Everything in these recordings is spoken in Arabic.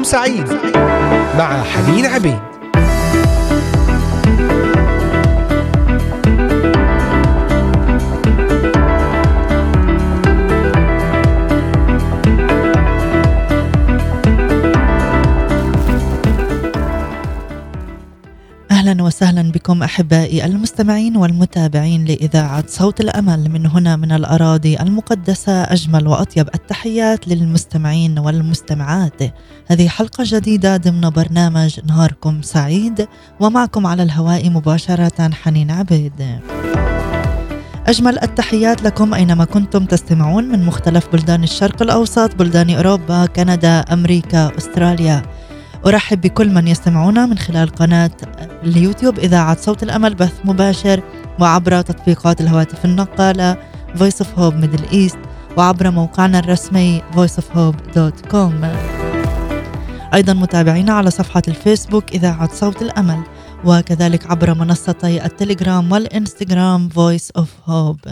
نهاركم سعيد مع حنين عبيد. بكم أحبائي المستمعين والمتابعين لإذاعة صوت الأمل من هنا من الأراضي المقدسة أجمل وأطيب التحيات للمستمعين والمستمعات. هذه حلقة جديدة ضمن برنامج نهاركم سعيد ومعكم على الهواء مباشرة حنين عبيد. أجمل التحيات لكم أينما كنتم تستمعون من مختلف بلدان الشرق الأوسط بلدان أوروبا كندا أمريكا أستراليا أرحب بكل من يستمعونا من خلال قناة اليوتيوب. إذاعة صوت الأمل بث مباشر وعبر تطبيقات الهواتف النقالة Voice of Hope Middle East وعبر موقعنا الرسمي voiceofhope.com أيضا متابعينا على صفحة الفيسبوك إذاعة صوت الأمل. وكذلك عبر منصتي التليجرام والإنستغرام Voice of Hope.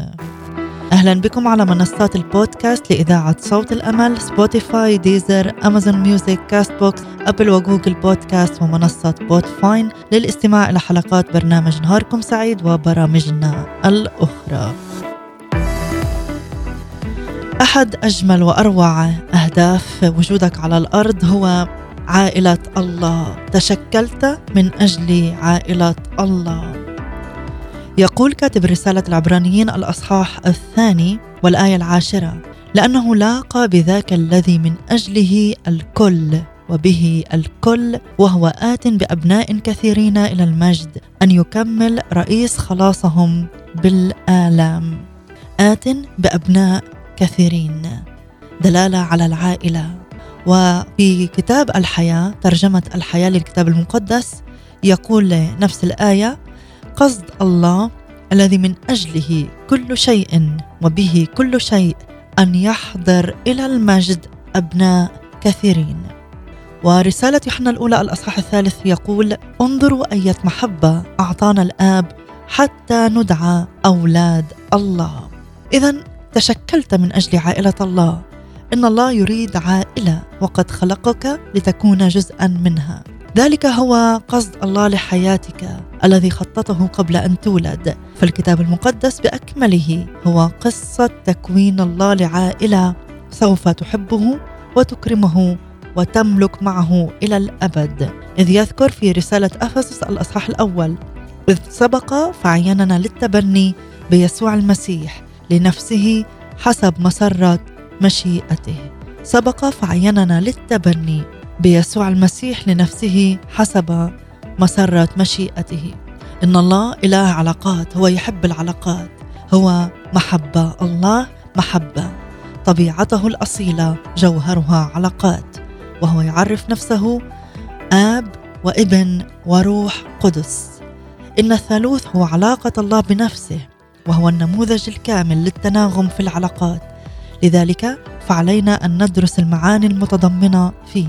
أهلا بكم على منصات البودكاست لإذاعة صوت الأمل Spotify Deezer Amazon Music Castbox Apple و Google Podcast ومنصة Podbean للاستماع إلى حلقات برنامج نهاركم سعيد وبرامجنا الأخرى. أحد أجمل وأروع أهداف وجودك على الأرض هو عائلة الله. تشكلت من أجل عائلة الله. يقول كاتب رسالة العبرانيين الأصحاح الثاني والآية العاشرة لأنه لاقى بذاك الذي من أجله الكل وبه الكل وهو آت بأبناء كثيرين إلى المجد أن يكمل رئيس خلاصهم بالآلام. آت بأبناء كثيرين. دلالة على العائلة. وفي كتاب الحياة ترجمة الحياة للكتاب المقدس يقول نفس الآية قصد الله الذي من أجله كل شيء وبه كل شيء أن يحضر إلى المجد أبناء كثيرين. ورسالة يوحنا الأولى الأصحاح الثالث يقول: انظروا أية محبة أعطانا الآب حتى ندعى أولاد الله. اذا تشكلت من أجل عائلة الله. إن الله يريد عائلة وقد خلقك لتكون جزءا منها. ذلك هو قصد الله لحياتك الذي خططه قبل أن تولد فالكتاب المقدس بأكمله هو قصة تكوين الله لعائلة سوف تحبه وتكرمه وتملك معه إلى الأبد إذ يذكر في رسالة أفسس الأصحاح الأول إذ سبق فعيننا للتبني بيسوع المسيح لنفسه حسب مسرة مشيئته. سبق فعيننا للتبني بيسوع المسيح لنفسه حسب مسرة مشيئته. إن الله إله علاقات هو يحب العلاقات. هو محبة الله محبة طبيعته الأصيلة جوهرها علاقات. وهو يعرف نفسه آب وإبن وروح قدس. إن الثالوث هو علاقة الله بنفسه وهو النموذج الكامل للتناغم في العلاقات. لذلك فعلينا أن ندرس المعاني المتضمنة فيه.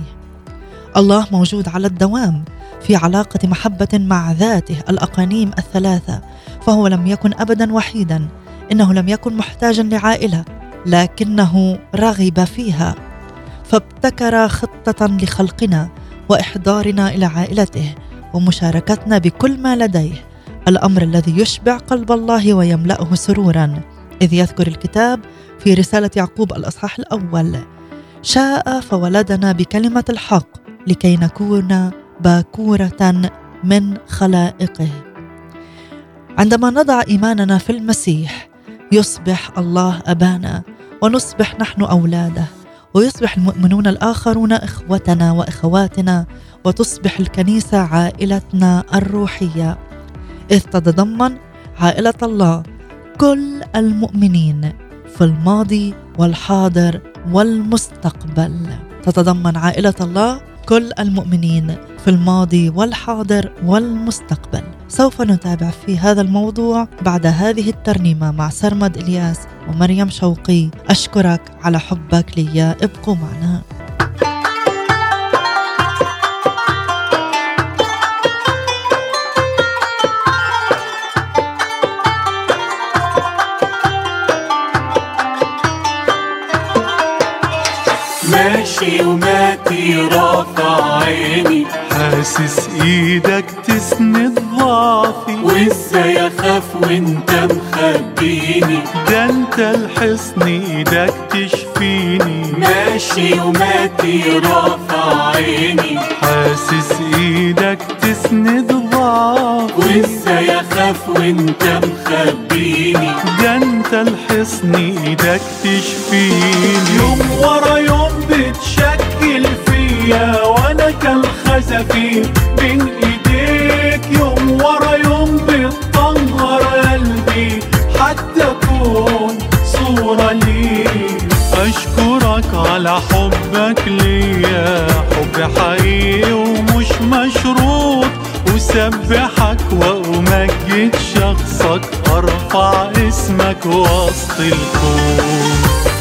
الله موجود على الدوام في علاقة محبة مع ذاته الأقانيم الثلاثة فهو لم يكن أبدا وحيدا إنه لم يكن محتاجا لعائلة لكنه رغب فيها. فابتكر خطة لخلقنا وإحضارنا إلى عائلته ومشاركتنا بكل ما لديه الأمر الذي يشبع قلب الله ويملأه سرورا. إذ يذكر الكتاب في رسالة يعقوب الأصحاح الأول. شاء فولدنا بكلمة الحق لكي نكون باكورة من خلائقه. عندما نضع إيماننا في المسيح يصبح الله أبانا ونصبح نحن أولاده ويصبح المؤمنون الآخرون إخوتنا وإخواتنا وتصبح الكنيسة عائلتنا الروحية. إذ تتضمن عائلة الله كل المؤمنين. في الماضي والحاضر والمستقبل. تتضمن عائلة الله كل المؤمنين في الماضي والحاضر والمستقبل. سوف نتابع في هذا الموضوع بعد هذه الترنيمة مع سرمد إلياس ومريم شوقي. أشكرك على حبك لي ابقوا معنا. ماشي وماتي رافع عيني حاسس إيدك تسند ضعفي. وإزاي أخاف وأنت مخبيني؟ ده أنت الحصن إيدك تشفيني. ماشي وماتي رافع عيني حاسس إيدك تسند ضعفي. وإزاي أخاف وأنت مخبيني؟ ده أنت الحصن إيدك تشفيني. يوم ورا كالخزفي بين إيديك يوم ورا يوم بتطهر قلبي. حتى أكون صورة ليك. أشكرك على حبك ليا. حب حقيقي ومش مشروط. وسبحك وأمجد شخصك. أرفع اسمك وسط الكون.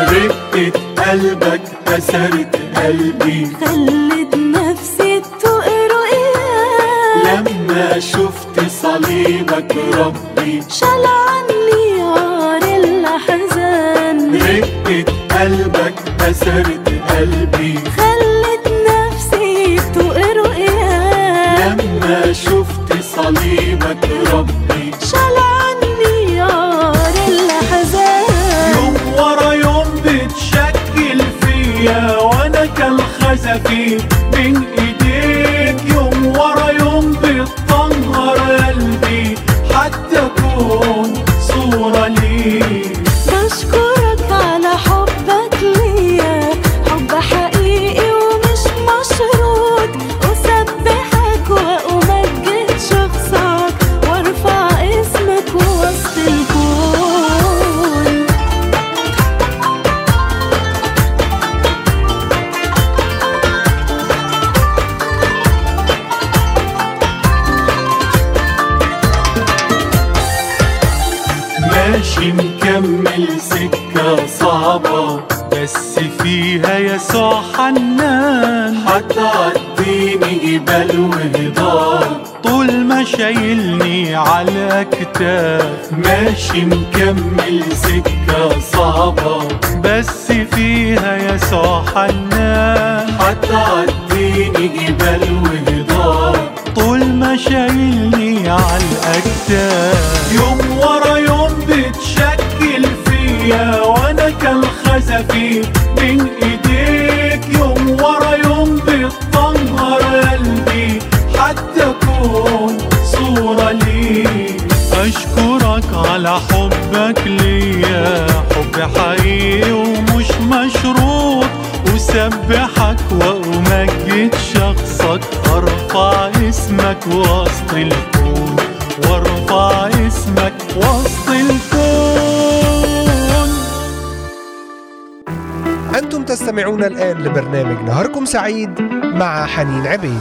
رقة قلبك أسرت قلبي. خلت نفسي إياه لما شفت صليبك ربي. شال عني عار الأحزان. رقة قلبك أسرت قلبي. سكة صعبة بس فيها يسوع حنان هتعديني جبال وهضاب طول ما شايلني على كتاف. ماشي مكمل سكة صعبة. بس فيها يسوع حنان هتعديني جبال وهضاب طول ما شايلني على الأكتاف. يوم ورا كالخزفي بين إيديك يوم ورا يوم بتطهر قلبي حتى اكون صورة ليك أشكرك على حبك ليا حب حقيقي ومش مشروط. وسبحك وأمجد شخصك أرفع اسمك وسط الكون وارفع تستمعون الآن لبرنامج نهاركم سعيد مع حنين عبيد.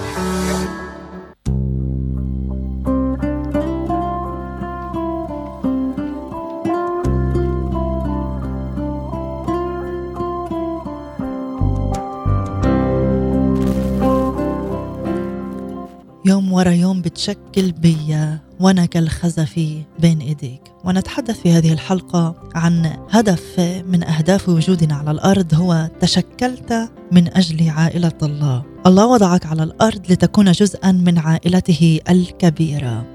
يوم ورا يوم بتشكل بيا وأنا كالخزفي بين إيديك. ونتحدث في هذه الحلقة عن هدف من أهداف وجودنا على الأرض هو تشكلت من أجل عائلة الله. الله وضعك على الأرض لتكون جزءا من عائلته الكبيرة.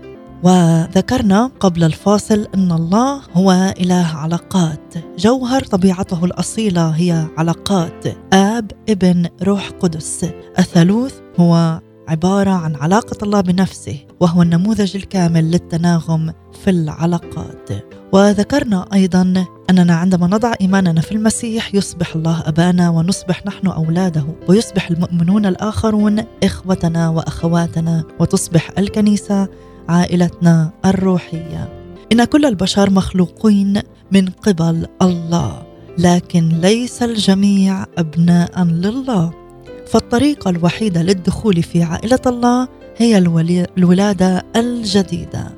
وذكرنا قبل الفاصل أن الله هو إله علاقات. جوهر طبيعته الأصيلة هي علاقات. آب ابن روح قدس. الثالوث هو عبارة عن علاقة الله بنفسه وهو النموذج الكامل للتناغم في العلاقات. وذكرنا أيضا أننا عندما نضع إيماننا في المسيح يصبح الله أبانا ونصبح نحن أولاده ويصبح المؤمنون الآخرون إخوتنا وأخواتنا وتصبح الكنيسة عائلتنا الروحية. إن كل البشر مخلوقين من قبل الله لكن ليس الجميع أبناء لله. فالطريقة الوحيده للدخول في عائلة الله هي الولادة الجديدة.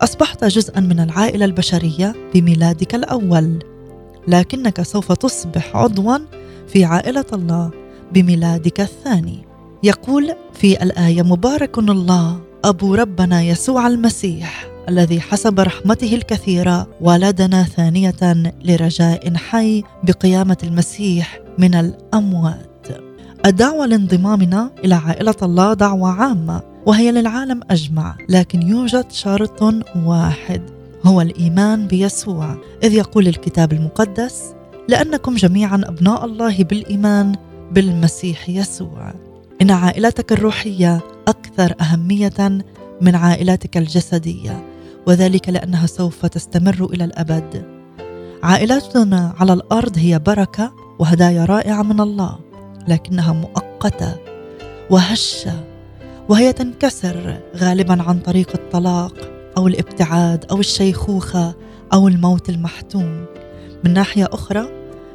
أصبحت جزءا من العائلة البشرية بميلادك الأول لكنك سوف تصبح عضوا في عائلة الله بميلادك الثاني. يقول في الآية مبارك الله أبو ربنا يسوع المسيح الذي حسب رحمته الكثيرة ولدنا ثانية لرجاء حي بقيامة المسيح من الأموات. الدعوه لانضمامنا إلى عائلة الله دعوة عامة وهي للعالم أجمع لكن يوجد شرط واحد هو الإيمان بيسوع. إذ يقول الكتاب المقدس لأنكم جميعا أبناء الله بالإيمان بالمسيح يسوع. إن عائلتك الروحية أكثر أهمية من عائلتك الجسدية وذلك لأنها سوف تستمر إلى الأبد. عائلتنا على الأرض هي بركة وهدايا رائعة من الله. لكنها مؤقتة وهشة وهي تنكسر غالبا عن طريق الطلاق أو الابتعاد أو الشيخوخة أو الموت المحتوم. من ناحية أخرى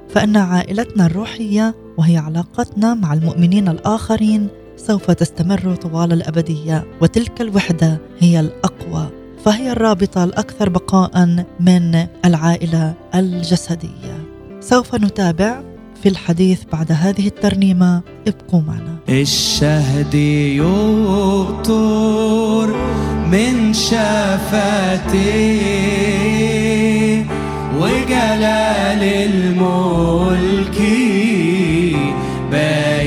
فإن عائلتنا الروحية وهي علاقتنا مع المؤمنين الآخرين سوف تستمر طوال الأبدية وتلك الوحدة هي الأقوى فهي الرابطة الأكثر بقاء من العائلة الجسدية. سوف نتابع في الحديث بعد هذه الترنيمة ابقوا معنا. الشهد يقطر من شفتي وجلال الملك باين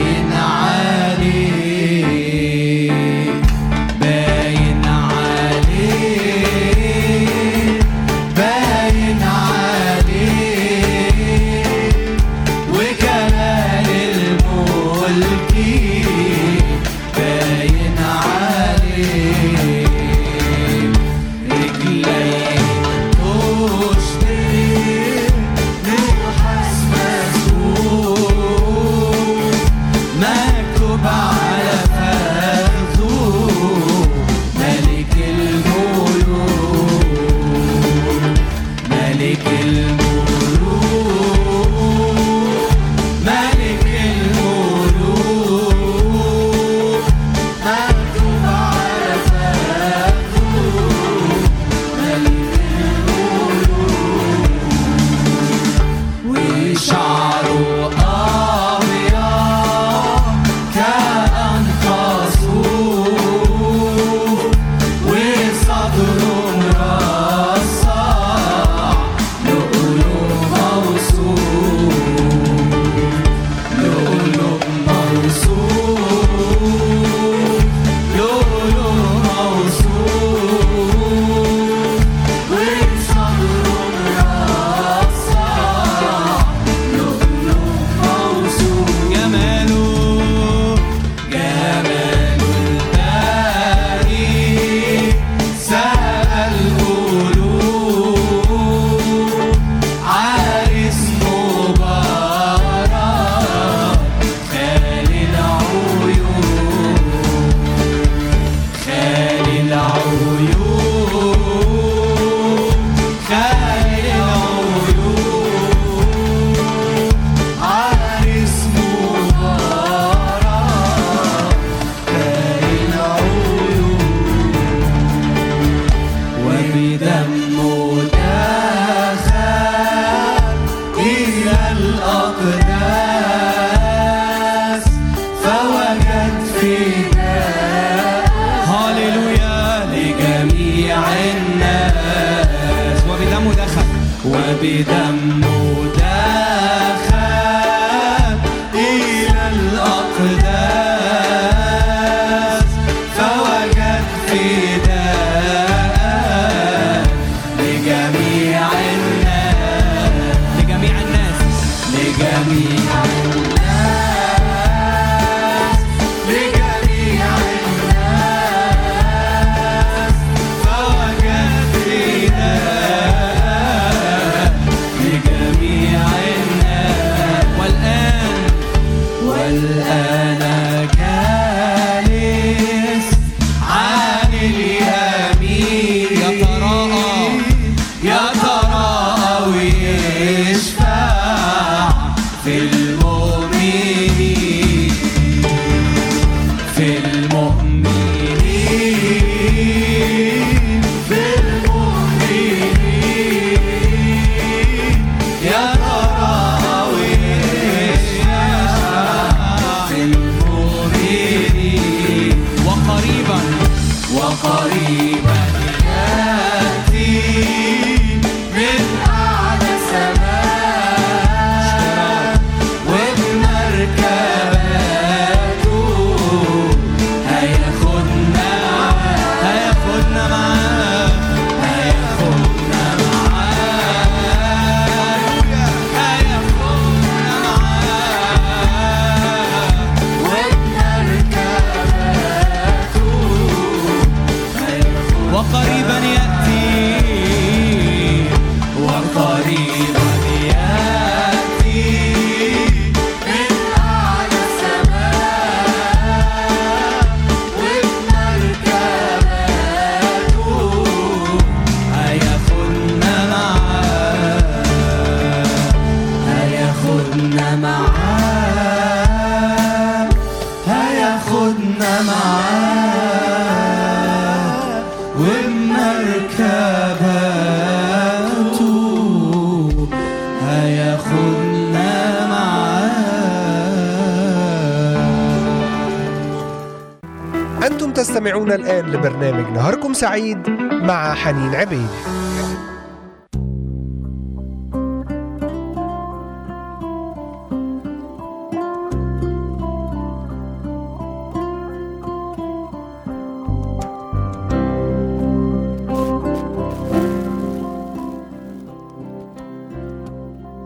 تستمعون الآن لبرنامج نهاركم سعيد مع حنين عبيد.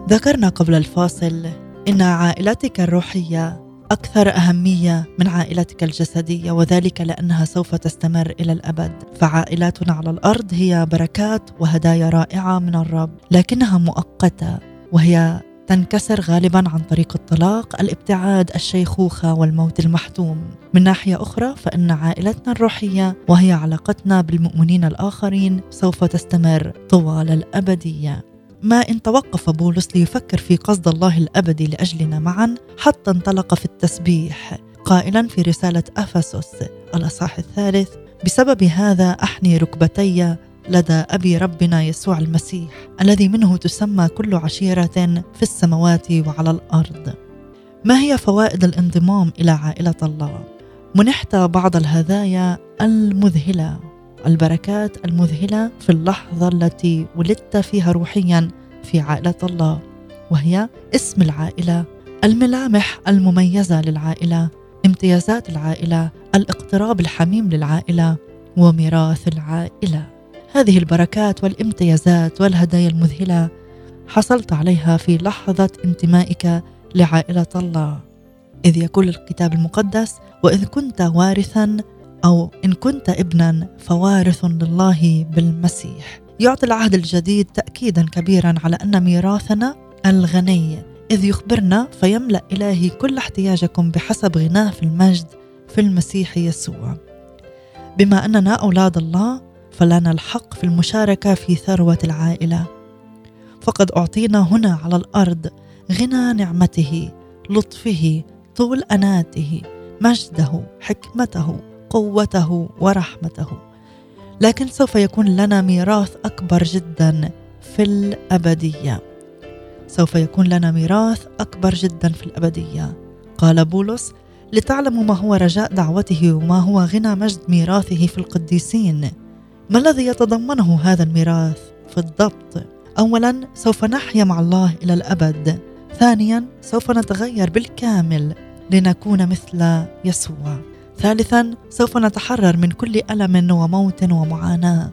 ذكرنا قبل الفاصل إن عائلتك الروحية أكثر أهمية من عائلتك الجسدية وذلك لأنها سوف تستمر إلى الأبد. فعائلاتنا على الأرض هي بركات وهدايا رائعة من الرب لكنها مؤقتة وهي تنكسر غالبا عن طريق الطلاق الابتعاد الشيخوخة والموت المحتوم. من ناحية أخرى فإن عائلتنا الروحية وهي علاقتنا بالمؤمنين الآخرين سوف تستمر طوال الأبدية. ما إن توقف بولس ليفكر في قصد الله الأبدي لأجلنا معا حتى انطلق في التسبيح. قائلا في رسالة أفسس الأصحاح الثالث بسبب هذا أحني ركبتي لدى أبي ربنا يسوع المسيح الذي منه تسمى كل عشيرة في السماوات وعلى الأرض. ما هي فوائد الانضمام إلى عائلة الله؟ منحت بعض الهدايا المذهلة. البركات المذهلة في اللحظة التي ولدت فيها روحيا في عائلة الله وهي اسم العائلة الملامح المميزة للعائلة امتيازات العائلة الاقتراب الحميم للعائلة وميراث العائلة. هذه البركات والامتيازات والهدايا المذهلة حصلت عليها في لحظة انتمائك لعائلة الله. إذ يقول الكتاب المقدس وإذ كنت وارثا أو إن كنت ابنا فوارث لله بالمسيح. يعطي العهد الجديد تاكيدا كبيرا على أن ميراثنا الغني. إذ يخبرنا فيملأ إلهي كل احتياجكم بحسب غناه في المجد في المسيح يسوع. بما أننا أولاد الله فلنا الحق في المشاركة في ثروة العائلة. فقد أعطينا هنا على الأرض غنى نعمته لطفه طول أناته مجده حكمته. قوته ورحمته. لكن سوف يكون لنا ميراث أكبر جدا في الأبدية. سوف يكون لنا ميراث أكبر جدا في الأبدية. قال بولس لتعلموا ما هو رجاء دعوته وما هو غنى مجد ميراثه في القديسين. ما الذي يتضمنه هذا الميراث في الضبط؟ اولا سوف نحيا مع الله إلى الأبد. ثانيا سوف نتغير بالكامل لنكون مثل يسوع. ثالثا سوف نتحرر من كل ألم وموت ومعاناة.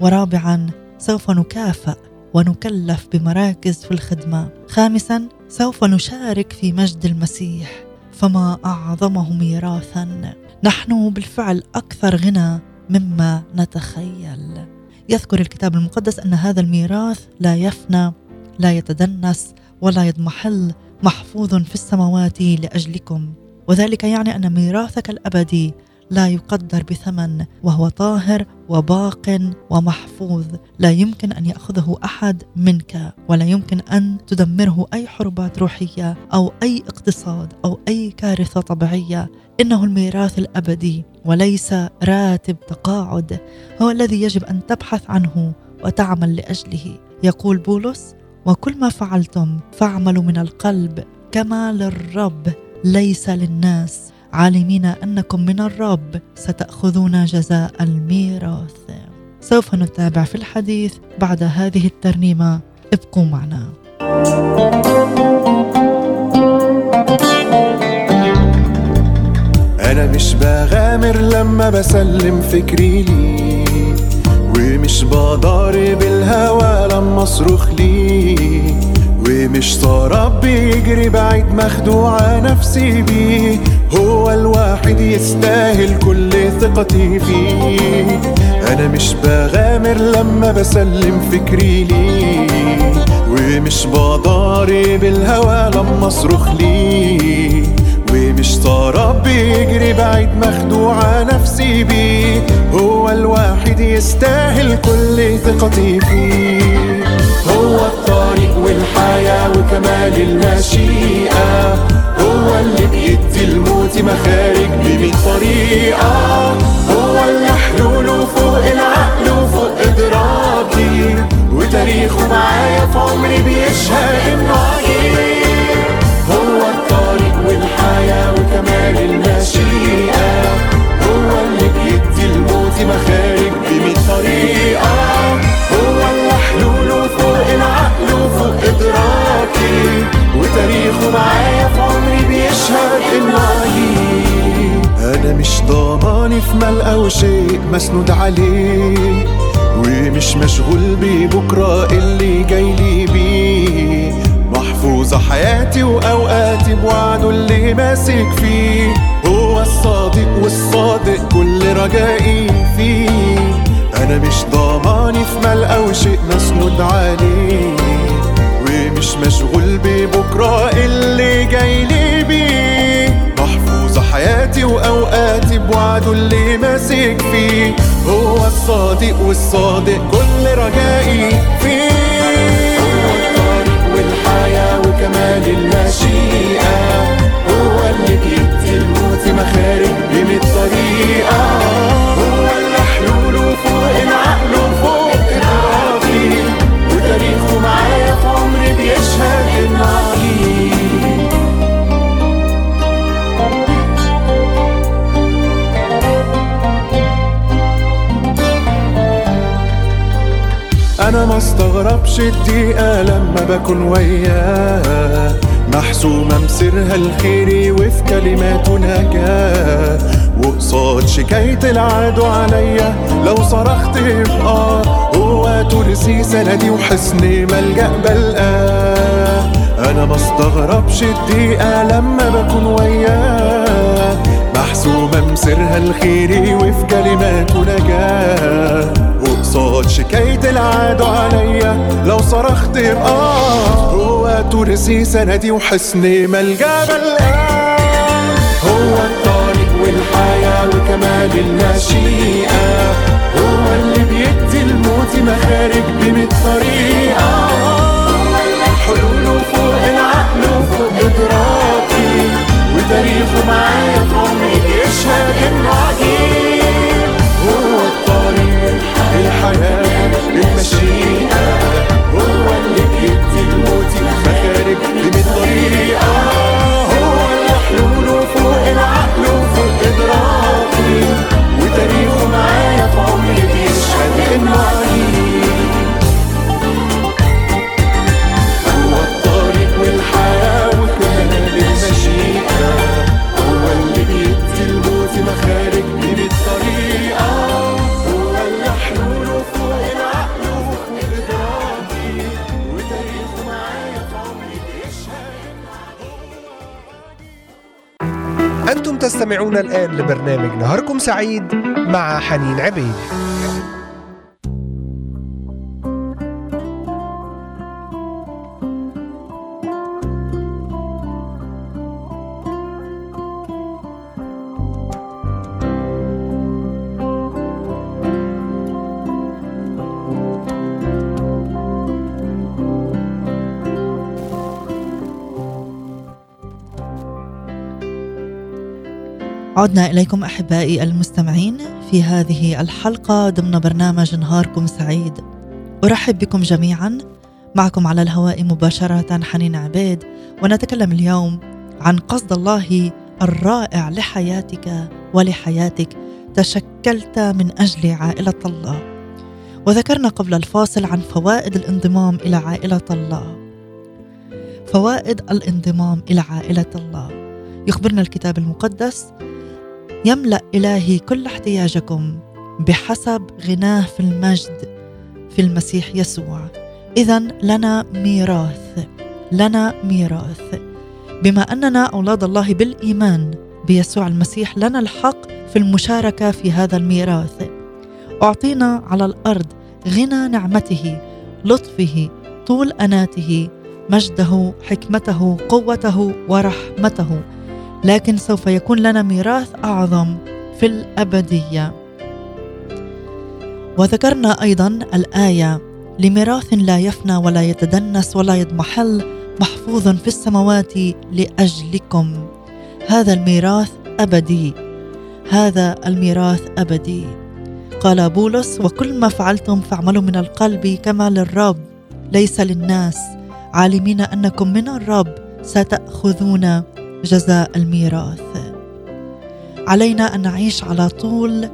ورابعا سوف نكافئ ونكلف بمراكز في الخدمة. خامسا سوف نشارك في مجد المسيح. فما أعظمه ميراثا. نحن بالفعل أكثر غنى مما نتخيل. يذكر الكتاب المقدس أن هذا الميراث لا يفنى لا يتدنس ولا يضمحل محفوظ في السماوات لأجلكم. وذلك يعني أن ميراثك الأبدي لا يقدر بثمن وهو طاهر وباق ومحفوظ. لا يمكن أن يأخذه أحد منك ولا يمكن أن تدمره أي حربات روحية أو أي اقتصاد أو أي كارثة طبيعية. إنه الميراث الأبدي وليس راتب تقاعد هو الذي يجب أن تبحث عنه وتعمل لأجله. يقول بولس وكل ما فعلتم فاعملوا من القلب كما للرب ليس للناس. عالمين أنكم من الرب ستأخذون جزاء الميراث. سوف نتابع في الحديث بعد هذه الترنيمة. ابقوا معنا. أنا مش بغامر لما بسلم فكري ليه ومش بضارب الهوى لما أصرخ ليه ومش طرب بيجري بعيد مخدوعة نفسي بيه. هو الواحد يستاهل كل ثقتي فيه. أنا مش بغامر لما بسلم فكري ليه. ومش بضارب الهوى لما أصرخ ليه. ومش طرب بيجري بعيد مخدوعة نفسي بيه. هو الواحد يستاهل كل ثقتي فيه. هو الطريق والحياة وكمال المشيئة. هو اللي بيدي الموت مخارج بمية طريقة. هو اللي حلوله فوق العقل وفوق إدراكي. وتاريخه معايا في عمري بيشهد إنه أنا مش ضامن في مال أو شيء مسنود عليه. ومش مشغول ببكرة اللي جاي لي بيه. محفوظة حياتي وأوقاتي بوعده اللي ماسك فيه. هو الصادق والصادق كل رجائي فيه. أنا مش ضامن في مال أو شيء مسنود عليه. ومش مشغول ببكرة اللي جاي لي حياتي وأوقاتي بوعده اللي ماسك فيه. هو الصادق والصادق كل رجائي فيه. هو الطريق والحياة وكمال المشيئة. هو اللي بيدي الموت مخارج طريقة. استغربش الدقيقة لما بكون وياه. محسومة مسرها الخيري وفي كلماته نجاة وقصاد شكاية العدو عليا لو صرخت يبقى هو ترسي سندي وحصن ملجأ بلقاه. أنا ما استغربش الدقيقة لما بكون وياه. محسومة مسرها الخيري وفي كلماته نجاة. وقصاد شكاية العدو عليا لو صرخت يبقى هو ترسي سندي وحصن ملجأ بلقاه هو الطريق والحياة وكمال المشيئة هو اللي بيدي الموت مخارج بمية طريقة. هو اللي حلوله فوق العقل وفوق وتاريخه معايا عمري بيشهد إنه عجيب هو الطريق الحياة. سعيد مع حنين عبيد. عدنا إليكم أحبائي المستمعين في هذه الحلقة ضمن برنامج نهاركم سعيد. أرحب بكم جميعا. معكم على الهواء مباشرة حنين عبيد ونتكلم اليوم عن قصد الله الرائع لحياتك ولحياتك تشكلت من أجل عائلة الله. وذكرنا قبل الفاصل عن فوائد الانضمام إلى عائلة الله. فوائد الانضمام إلى عائلة الله. يخبرنا الكتاب المقدس يملأ إلهي كل احتياجكم بحسب غناه في المجد في المسيح يسوع. اذا لنا ميراث لنا ميراث. بما أننا أولاد الله بالإيمان بيسوع المسيح لنا الحق في المشاركة في هذا الميراث. أعطينا على الأرض غنى نعمته لطفه طول أناته مجده حكمته قوته ورحمته. لكن سوف يكون لنا ميراث أعظم في الأبدية. وذكرنا أيضا الآية لميراث لا يفنى ولا يتدنس ولا يضمحل محفوظ في السماوات لأجلكم. هذا الميراث أبدي. هذا الميراث أبدي. قال بولس وكل ما فعلتم فاعملوا من القلب كما للرب ليس للناس. عالمين أنكم من الرب ستأخذون. جزاء الميراث. علينا أن نعيش على طول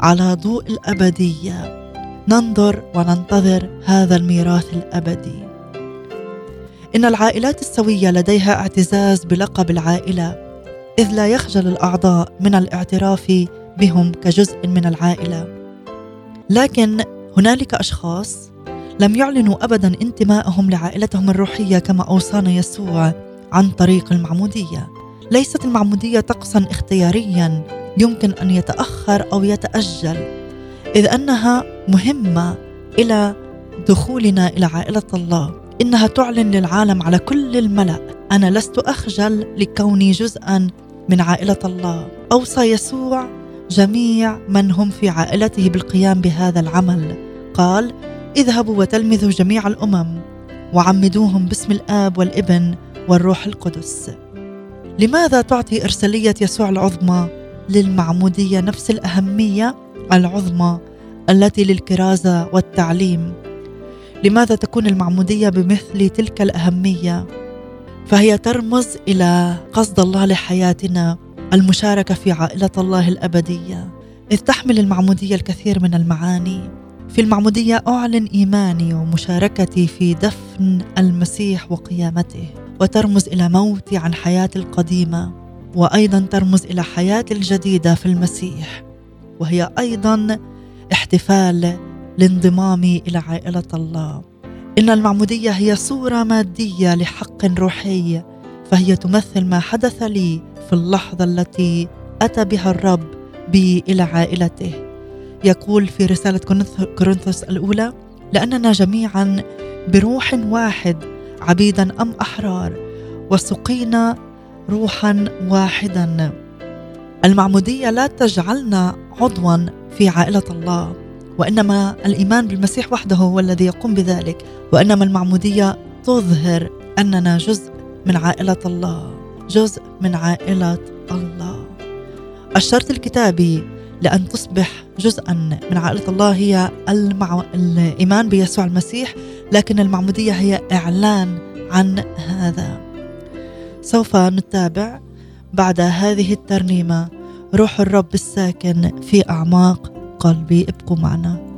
على ضوء الأبدية. ننظر وننتظر هذا الميراث الأبدي. إن العائلات السوية لديها اعتزاز بلقب العائلة إذ لا يخجل الأعضاء من الاعتراف بهم كجزء من العائلة. لكن هنالك أشخاص لم يعلنوا ابدا انتمائهم لعائلتهم الروحية كما أوصانا يسوع. عن طريق المعمودية. ليست المعمودية طقسا اختياريا يمكن أن يتأخر أو يتأجل إذ أنها مهمة إلى دخولنا إلى عائلة الله. إنها تعلن للعالم على كل الملأ أنا لست أخجل لكوني جزءا من عائلة الله. اوصى يسوع جميع من هم في عائلته بالقيام بهذا العمل. قال اذهبوا وتلمذوا جميع الأمم وعمدوهم باسم الآب والابن والروح القدس. لماذا تعطي إرسالية يسوع العظمى للمعمودية نفس الأهمية العظمى التي للكرازة والتعليم؟ لماذا تكون المعمودية بمثل تلك الأهمية؟ فهي ترمز إلى قصد الله لحياتنا المشاركة في عائلة الله الأبدية. إذ تحمل المعمودية الكثير من المعاني. في المعمودية أعلن إيماني ومشاركتي في دفن المسيح وقيامته. وترمز إلى موتي عن حياتي القديمة وأيضا ترمز إلى حياتي الجديدة في المسيح وهي أيضا احتفال لانضمامي إلى عائلة الله. إن المعمودية هي صورة مادية لحق روحي فهي تمثل ما حدث لي في اللحظة التي أتى بها الرب بي إلى عائلته. يقول في رسالة كورنثوس الأولى لأننا جميعا بروح واحد عبيدا أم أحرار وسقينا روحا واحدا. المعمودية لا تجعلنا عضوا في عائلة الله وإنما الإيمان بالمسيح وحده هو الذي يقوم بذلك وإنما المعمودية تظهر أننا جزء من عائلة الله جزء من عائلة الله. الشرط الكتابي لأن تصبح جزءا من عائلة الله هي المع... الإيمان بيسوع المسيح لكن المعمودية هي إعلان عن هذا. سوف نتابع بعد هذه الترنيمة. روح الرب الساكن في أعماق قلبي. ابقوا معنا.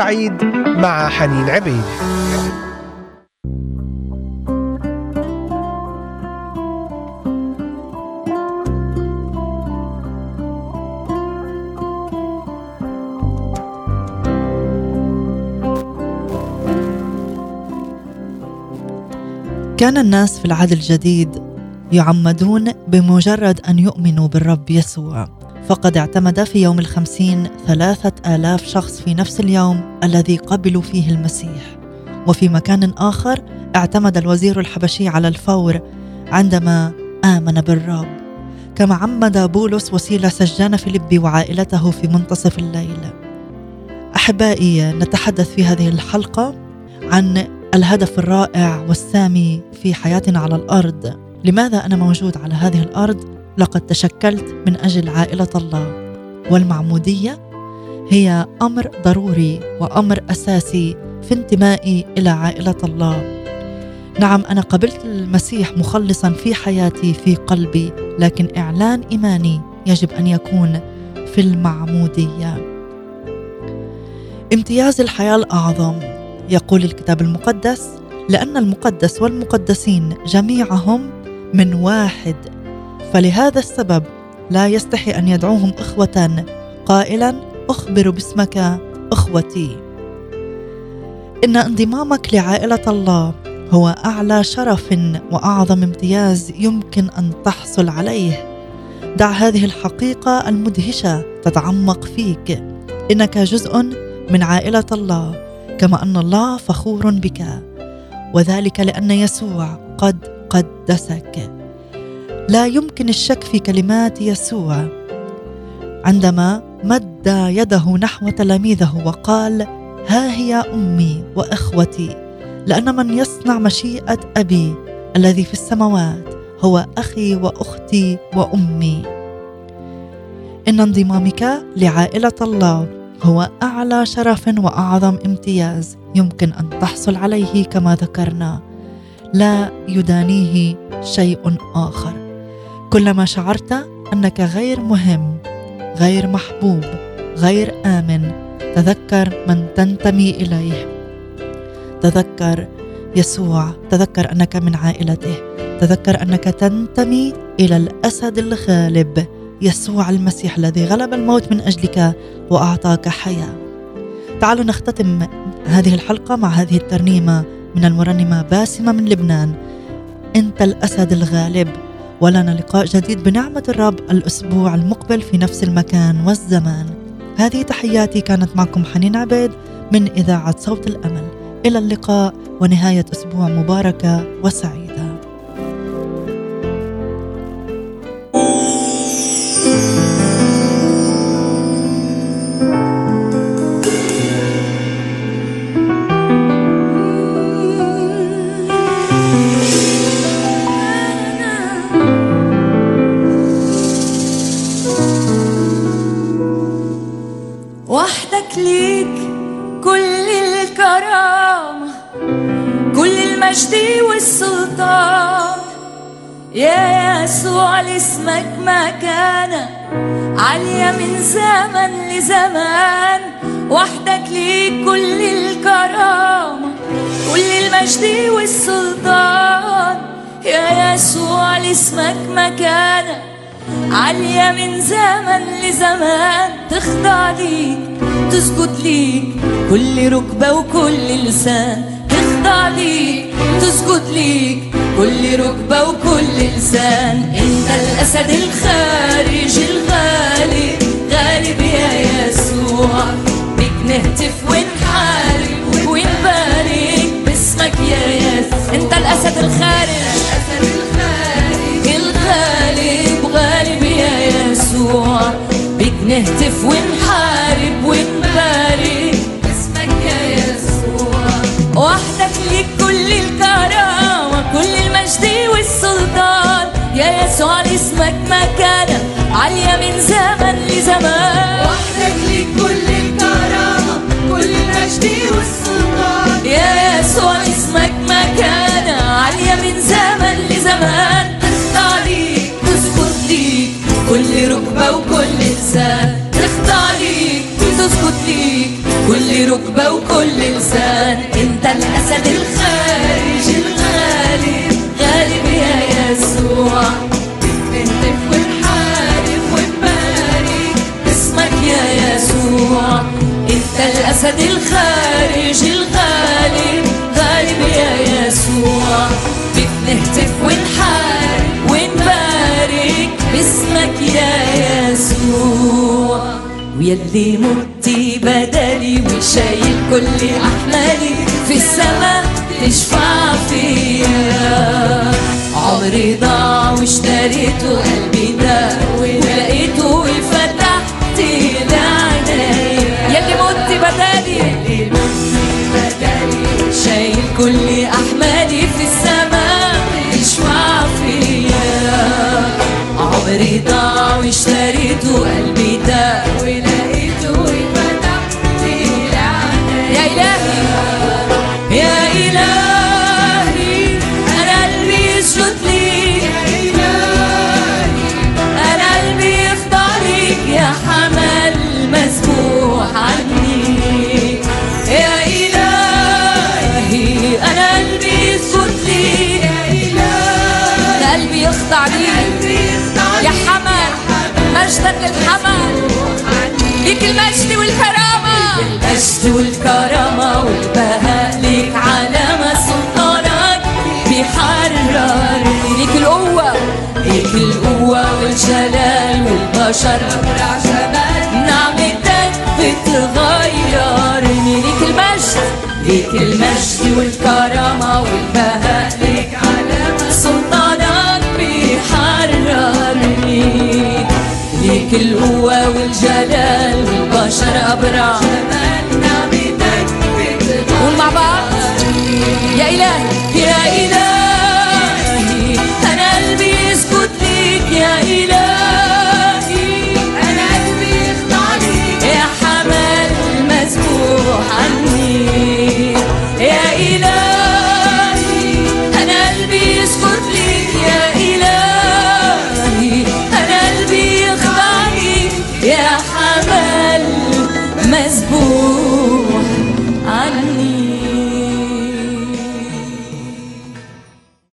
سعيد مع حنين عبيد. كان الناس في العهد الجديد يعمدون بمجرد أن يؤمنوا بالرب يسوع. فقد اعتمد في يوم الخمسين ثلاثة آلاف شخص في نفس اليوم الذي قبلوا فيه المسيح. وفي مكان آخر اعتمد الوزير الحبشي على الفور عندما آمن بالرب. كما عمد بولس وسيلة سجان فيلبي وعائلته في منتصف الليل. أحبائي نتحدث في هذه الحلقة عن الهدف الرائع والسامي في حياتنا على الأرض. لماذا أنا موجود على هذه الأرض؟ لقد تشكلت من أجل عائلة الله والمعمودية هي أمر ضروري وأمر أساسي في انتمائي إلى عائلة الله. نعم أنا قبلت المسيح مخلصا في حياتي في قلبي لكن إعلان إيماني يجب أن يكون في المعمودية. امتياز الحياة الأعظم يقول الكتاب المقدس لأن المقدس والمقدسين جميعهم من واحد فلهذا السبب لا يستحي أن يدعوهم إخوة قائلا أخبر باسمك إخوتي. إن انضمامك لعائلة الله هو أعلى شرف وأعظم امتياز يمكن أن تحصل عليه. دع هذه الحقيقة المدهشة تتعمق فيك. إنك جزء من عائلة الله كما أن الله فخور بك. وذلك لأن يسوع قد قدسك. لا يمكن الشك في كلمات يسوع. عندما مد يده نحو تلاميذه وقال ها هي أمي وإخوتي لأن من يصنع مشيئة أبي الذي في السماوات هو أخي وأختي وأمي. إن انضمامك لعائلة الله هو أعلى شرف وأعظم امتياز يمكن أن تحصل عليه كما ذكرنا. لا يدانيه شيء آخر. كلما شعرت أنك غير مهم غير محبوب غير آمن تذكر من تنتمي إليه تذكر يسوع تذكر أنك من عائلته تذكر أنك تنتمي إلى الأسد الغالب يسوع المسيح الذي غلب الموت من أجلك وأعطاك حياة. تعالوا نختتم هذه الحلقة مع هذه الترنيمة من المرنمة باسمة من لبنان. أنت الأسد الغالب ولنا لقاء جديد بنعمة الرب الأسبوع المقبل في نفس المكان والزمان. هذه تحياتي كانت معكم حنين عبيد من إذاعة صوت الأمل. إلى اللقاء ونهاية أسبوع مباركة وسعيده. زمن لزمان. وحدك ليك كل الكرامة كل المجد والسلطان. يا يسوع لاسمك مكانة عالية من زمن لزمان. تخضع ليك تسجد ليك كل ركبة وكل لسان. تخضع ليك تسجد ليك كل ركبة وكل لسان. انت الأسد الخارج الغالي غالب يا يسوع. بك نهتف ونحارب ونبارك باسمك يا يسوع. انت الأسد الخارج الغالب غالب يا يسوع. بك نهتف ونحارب ونبارك اسمك يا يسوع. وحدك ليك كل الكرامة كل المجد والسلطان. يا يسوع اسمك مكانة عالية من زمن لزمان. وحدك ليك كل الكرامة كل المجد والسلطان. يا يسوع اسمك مكانة عالية من زمن لزمان. تخضع ليك تسكت ليك كل ركبة وكل لسان. تخضع ليك تسجد ليك كل ركبة وكل لسان. انت الأسد الخ ويلي متي بدلي وشايل كل أحمالي في السماء تشفع فيا. عمري ضاع واشتريته قلبي ده ولقيته وفتحت لعناية يلي مت بدالي يلي مت بدالي شايل كل أحمالي في السماء يشفع فيا. عمري ضاع واشتريته قلبي ده مجدا للحمل ليك المجد والكرامة. المجد والكرامة والبهاء ليك علامة سلطانك بيحررني ليك القوة. ليك القوة والجلال والبشر. أبرع جمال نعمتك بتغيرني ليك المجد. ليك المجد والكرامة والبهاء والقوة والجلال والبشر أبرع. قول مع بعض. يا إلهي. يا إلهي أنا قلبي يسكت ليك يا إلهي.